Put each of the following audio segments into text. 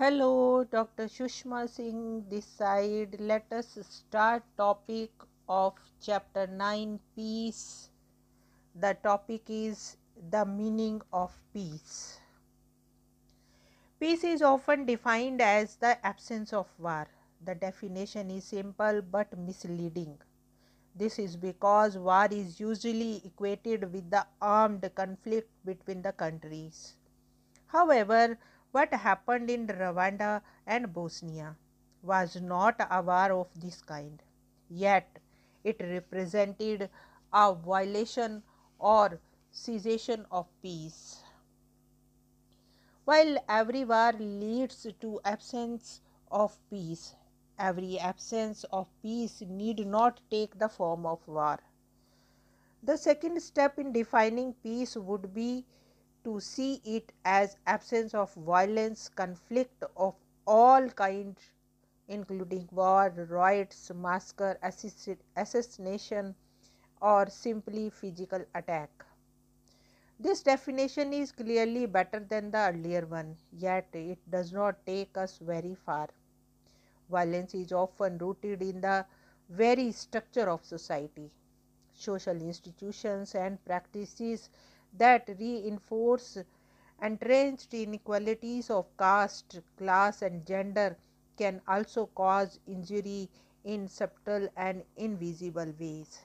Hello, Dr. Shushma Singh this side. Let us start topic of chapter 9 peace. The topic is the meaning of peace. Peace is often defined as the absence of war. The definition is simple but misleading. This is because war is usually equated with the armed conflict between the countries. However, what happened in Rwanda and Bosnia was not a war of this kind, yet it represented a violation or cessation of peace. While every war leads to absence of peace, every absence of peace need not take the form of war. The second step in defining peace would be to see it as absence of violence, conflict of all kinds, including war, riots, massacre, assassination, or simply physical attack. This definition is clearly better than the earlier one, yet it does not take us very far. Violence is often rooted in the very structure of society. Social institutions and practices that reinforce entrenched inequalities of caste, class, and gender can also cause injury in subtle and invisible ways.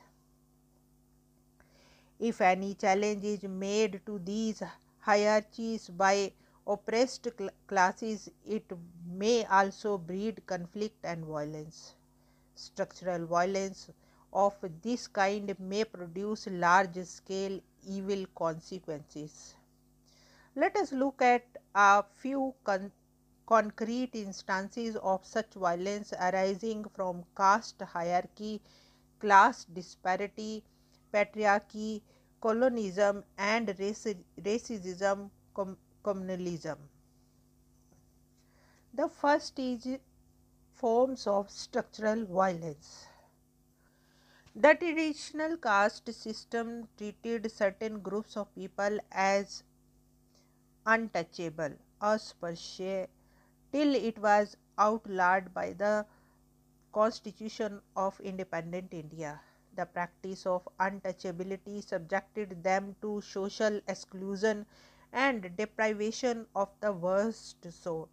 If any challenge is made to these hierarchies by oppressed cl- classes, it may also breed conflict and violence. Structural violence of this kind may produce large scale evil consequences. Let us look at a few con- concrete instances of such violence arising from caste hierarchy, class disparity, patriarchy, colonialism, and racism, com- communalism. The first is forms of structural violence. The traditional caste system treated certain groups of people as untouchable, asperse, till it was outlawed by the Constitution of Independent India. The practice of untouchability subjected them to social exclusion and deprivation of the worst sort.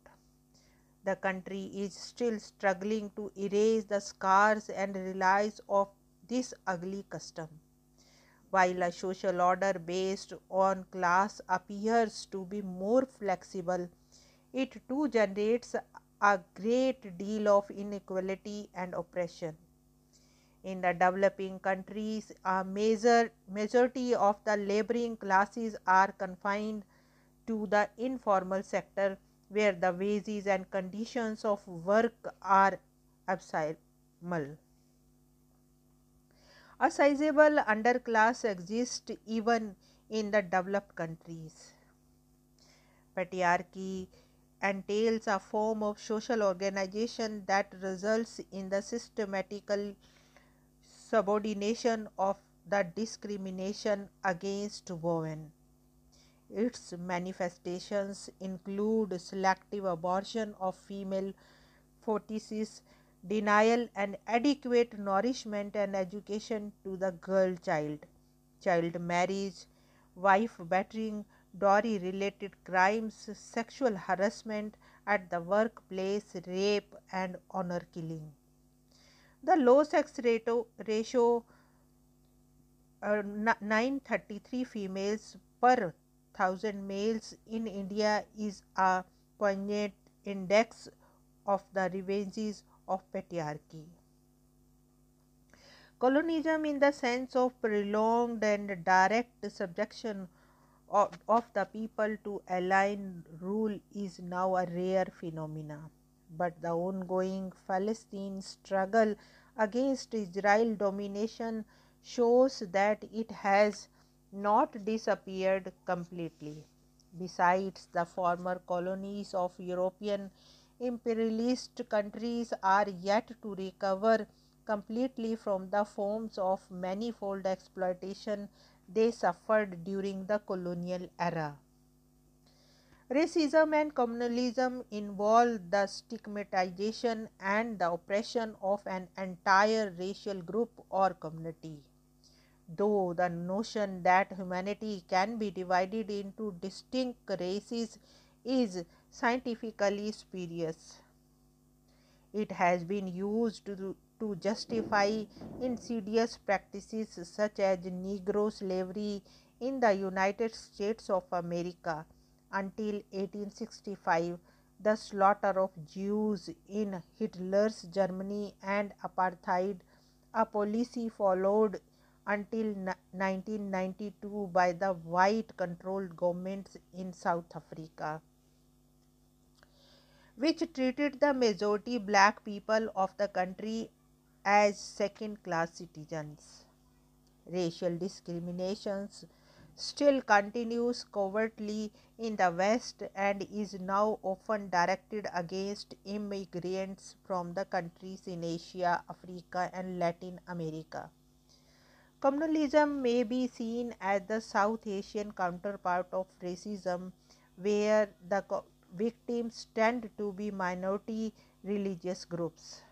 The country is still struggling to erase the scars and relies of this ugly custom. While a social order based on class appears to be more flexible, it too generates a great deal of inequality and oppression. In the developing countries, a major majority of the laboring classes are confined to the informal sector where the wages and conditions of work are abysmal. A sizable underclass exists even in the developed countries. Patriarchy entails a form of social organization that results in the systematical subordination of the discrimination against women. Its manifestations include selective abortion of female fetuses, denial and adequate nourishment and education to the girl child, child marriage, wife battering, dowry related crimes, sexual harassment at the workplace, rape, and honor killing. The low sex ratio, ratio uh, 933 females per thousand males in India is a poignant index of the revenges of patriarchy. Colonialism, in the sense of prolonged and direct subjection of, of the people to alien rule, is now a rare phenomenon. But the ongoing Palestine struggle against Israel domination shows that it has not disappeared completely. Besides, the former colonies of European imperialist countries are yet to recover completely from the forms of manifold exploitation they suffered during the colonial era. Racism and communalism involve the stigmatization and the oppression of an entire racial group or community. Though the notion that humanity can be divided into distinct races is scientifically spurious, it has been used to, to justify insidious practices such as Negro slavery in the United States of America until 1865, the slaughter of Jews in Hitler's Germany, and apartheid, a policy followed until 1992 by the white controlled governments in South Africa, which treated the majority black people of the country as second class citizens. Racial discriminations still continues covertly in the West and is now often directed against immigrants from the countries in Asia, Africa, and Latin America. Communalism may be seen as the South Asian counterpart of racism, where the victims tend to be minority religious groups.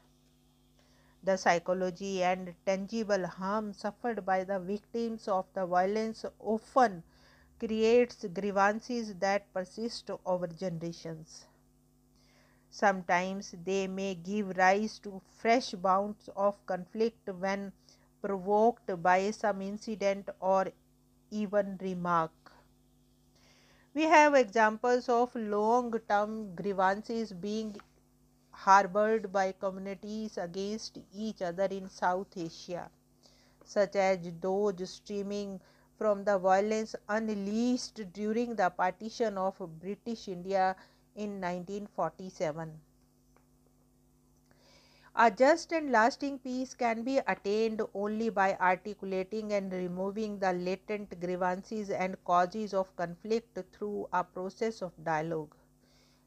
The psychology and tangible harm suffered by the victims of the violence often creates grievances that persist over generations. Sometimes they may give rise to fresh bouts of conflict when provoked by some incident or even remark. We have examples of long term grievances being harbored by communities against each other in South Asia, such as those stemming from the violence unleashed during the partition of British India in 1947. A just and lasting peace can be attained only by articulating and removing the latent grievances and causes of conflict through a process of dialogue.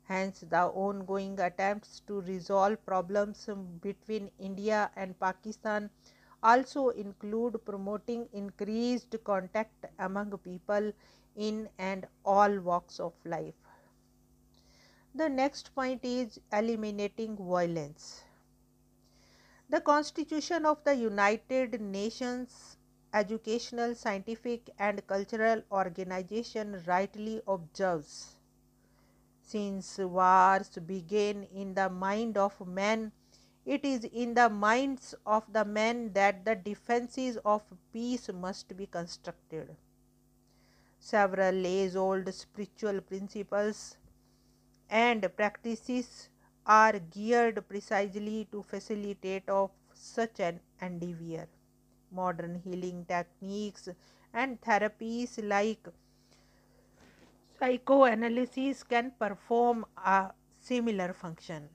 Hence, the ongoing attempts to resolve problems between India and Pakistan also include promoting increased contact among people in and all walks of life. The next point is eliminating violence. The Constitution of the United Nations Educational, Scientific and Cultural Organization rightly observes since wars begin in the mind of man, it is in the minds of the men that the defenses of peace must be constructed. Several age old spiritual principles and practices are geared precisely to facilitate of such an endeavor. Modern healing techniques and therapies like psychoanalysis can perform a similar function.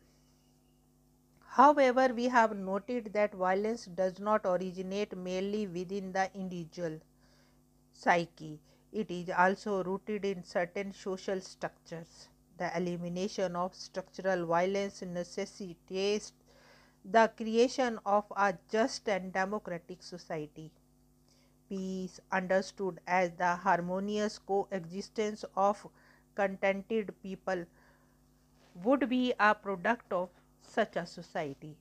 However, we have noted that violence does not originate merely within the individual psyche, it is also rooted in certain social structures. The elimination of structural violence necessitates the creation of a just and democratic society peace understood as the harmonious coexistence of contented people would be a product of such a society.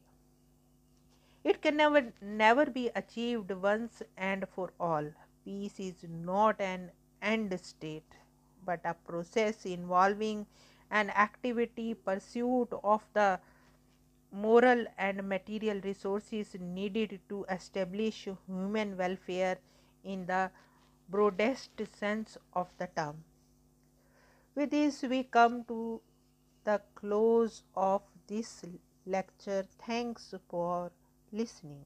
It can never, never be achieved once and for all. Peace is not an end state, but a process involving an activity pursuit of the moral and material resources needed to establish human welfare in the broadest sense of the term. With this, we come to the close of this lecture. Thanks for listening.